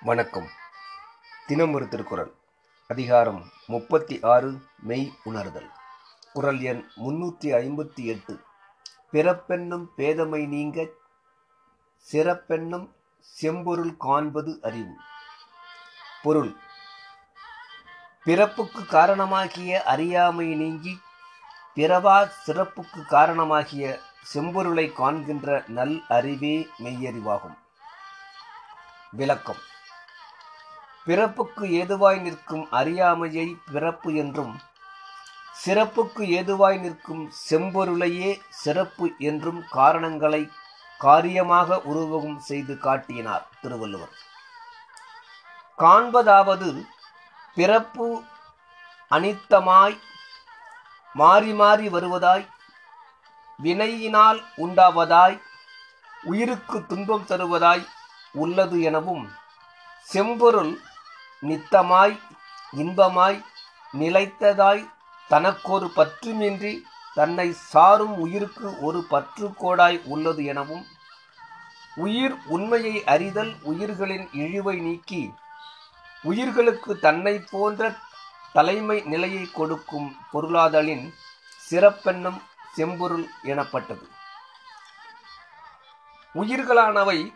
வணக்கம். தினம் ஒரு திருக்குறள். அதிகாரம் முப்பத்தி ஆறு மெய் உணர்தல். குரல் எண் முன்னூற்றி ஐம்பத்தி எட்டு. பிறப்பென்னும் பேதமை நீங்க சிறப்பென்னும் செம்பொருள் காண்பது அறிவு. பொருள். பிறப்புக்கு காரணமாகிய அறியாமை நீங்கி பிறவா சிறப்புக்கு காரணமாகிய செம்பொருளை காண்கின்ற நல் அறிவே மெய்யறிவாகும். விளக்கம். பிறப்புக்கு ஏதுவாய் நிற்கும் அறியாமையை பிறப்பு என்றும் சிறப்புக்கு ஏதுவாய் நிற்கும் செம்பொருளையே சிறப்பு என்றும் காரணங்களை காரியமாக உருவகம் செய்து காட்டினார் திருவள்ளுவர். காண்பதாவது பிறப்பு அனித்தமாய் மாறி மாறி வருவதாய் வினையினால் உண்டாவதாய் உயிருக்கு துன்பம் தருவதாய் உள்ளது எனவும் செம்பொருள் நித்தமாய் இன்பமாய் நிலைத்ததாய் தனக்கொரு பற்றுமின்றி தன்னை சாரும் உயிருக்கு ஒரு பற்றுக்கோடாய் உள்ளது எனவும் உயிர் உண்மையை அறிதல் உயிர்களின் இழிவை நீக்கி உயிர்களுக்கு தன்னை போன்ற தலைமை நிலையை கொடுக்கும் பொருளாதலின் சிறப்பெண்ணம் செம்பொருள் எனப்பட்டது. உயிர்களானவை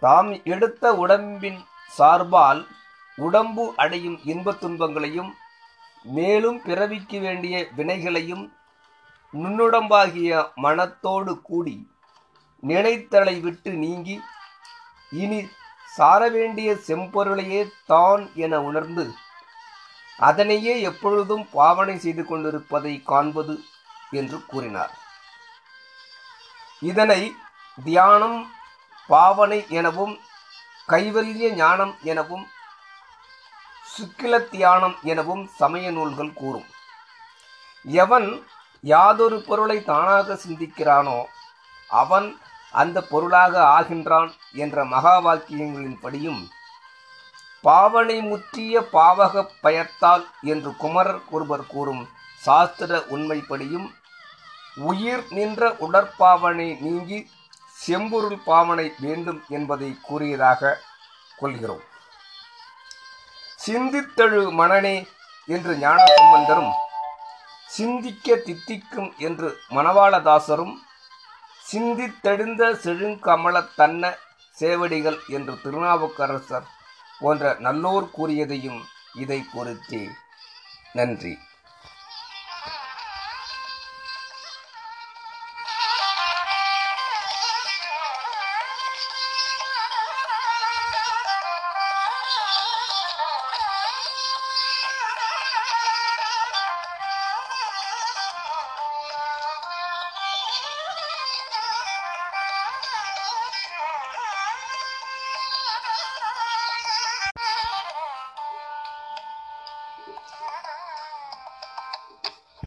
தாம் எடுத்த உடம்பின் சார்பால் உடம்பு அடையும் இன்பத் துன்பங்களையும் மேலும் பிறவிக்கு வேண்டிய வினைகளையும் நுண்ணுடம்பாகிய மனத்தோடு கூடி நினைத்தலை விட்டு நீங்கி இனி சார வேண்டிய செம்பொருளையே தான் என உணர்ந்து அதனையே எப்பொழுதும் பாவனை செய்து கொண்டிருப்பதை காண்பது என்று கூறினார். இதனை தியானம் பாவனை எனவும் கைவல்ய ஞானம் எனவும் சுக்கில தியானம் எனவும் சமய நூல்கள் கூறும். எவன் யாதொரு பொருளை தானாக சிந்திக்கிறானோ அவன் அந்த பொருளாக ஆகின்றான் என்ற மகா வாக்கியங்களின்படியும் பாவனை முற்றிய பாவக பயத்தால் என்று குமரர் ஒருவர் கூறும் சாஸ்திர உண்மைப்படியும் உயிர் நின்ற உடற்பாவனை நீங்கி செம்பொருள் பாவனை வேண்டும் என்பதை கூறியதாக கொள்கிறோம். சிந்தித்தழு மனனே என்று ஞானசம்பந்தரும் சிந்திக்க தித்திக்கும் என்று மணவாளதாசரும் சிந்தித்தெழுந்த செழுங்கமல தன்ன சேவடிகள் என்று திருநாவுக்கரசர் போன்ற நல்லோர் கூறியதையும் இதை பொறுத்தே. நன்றி.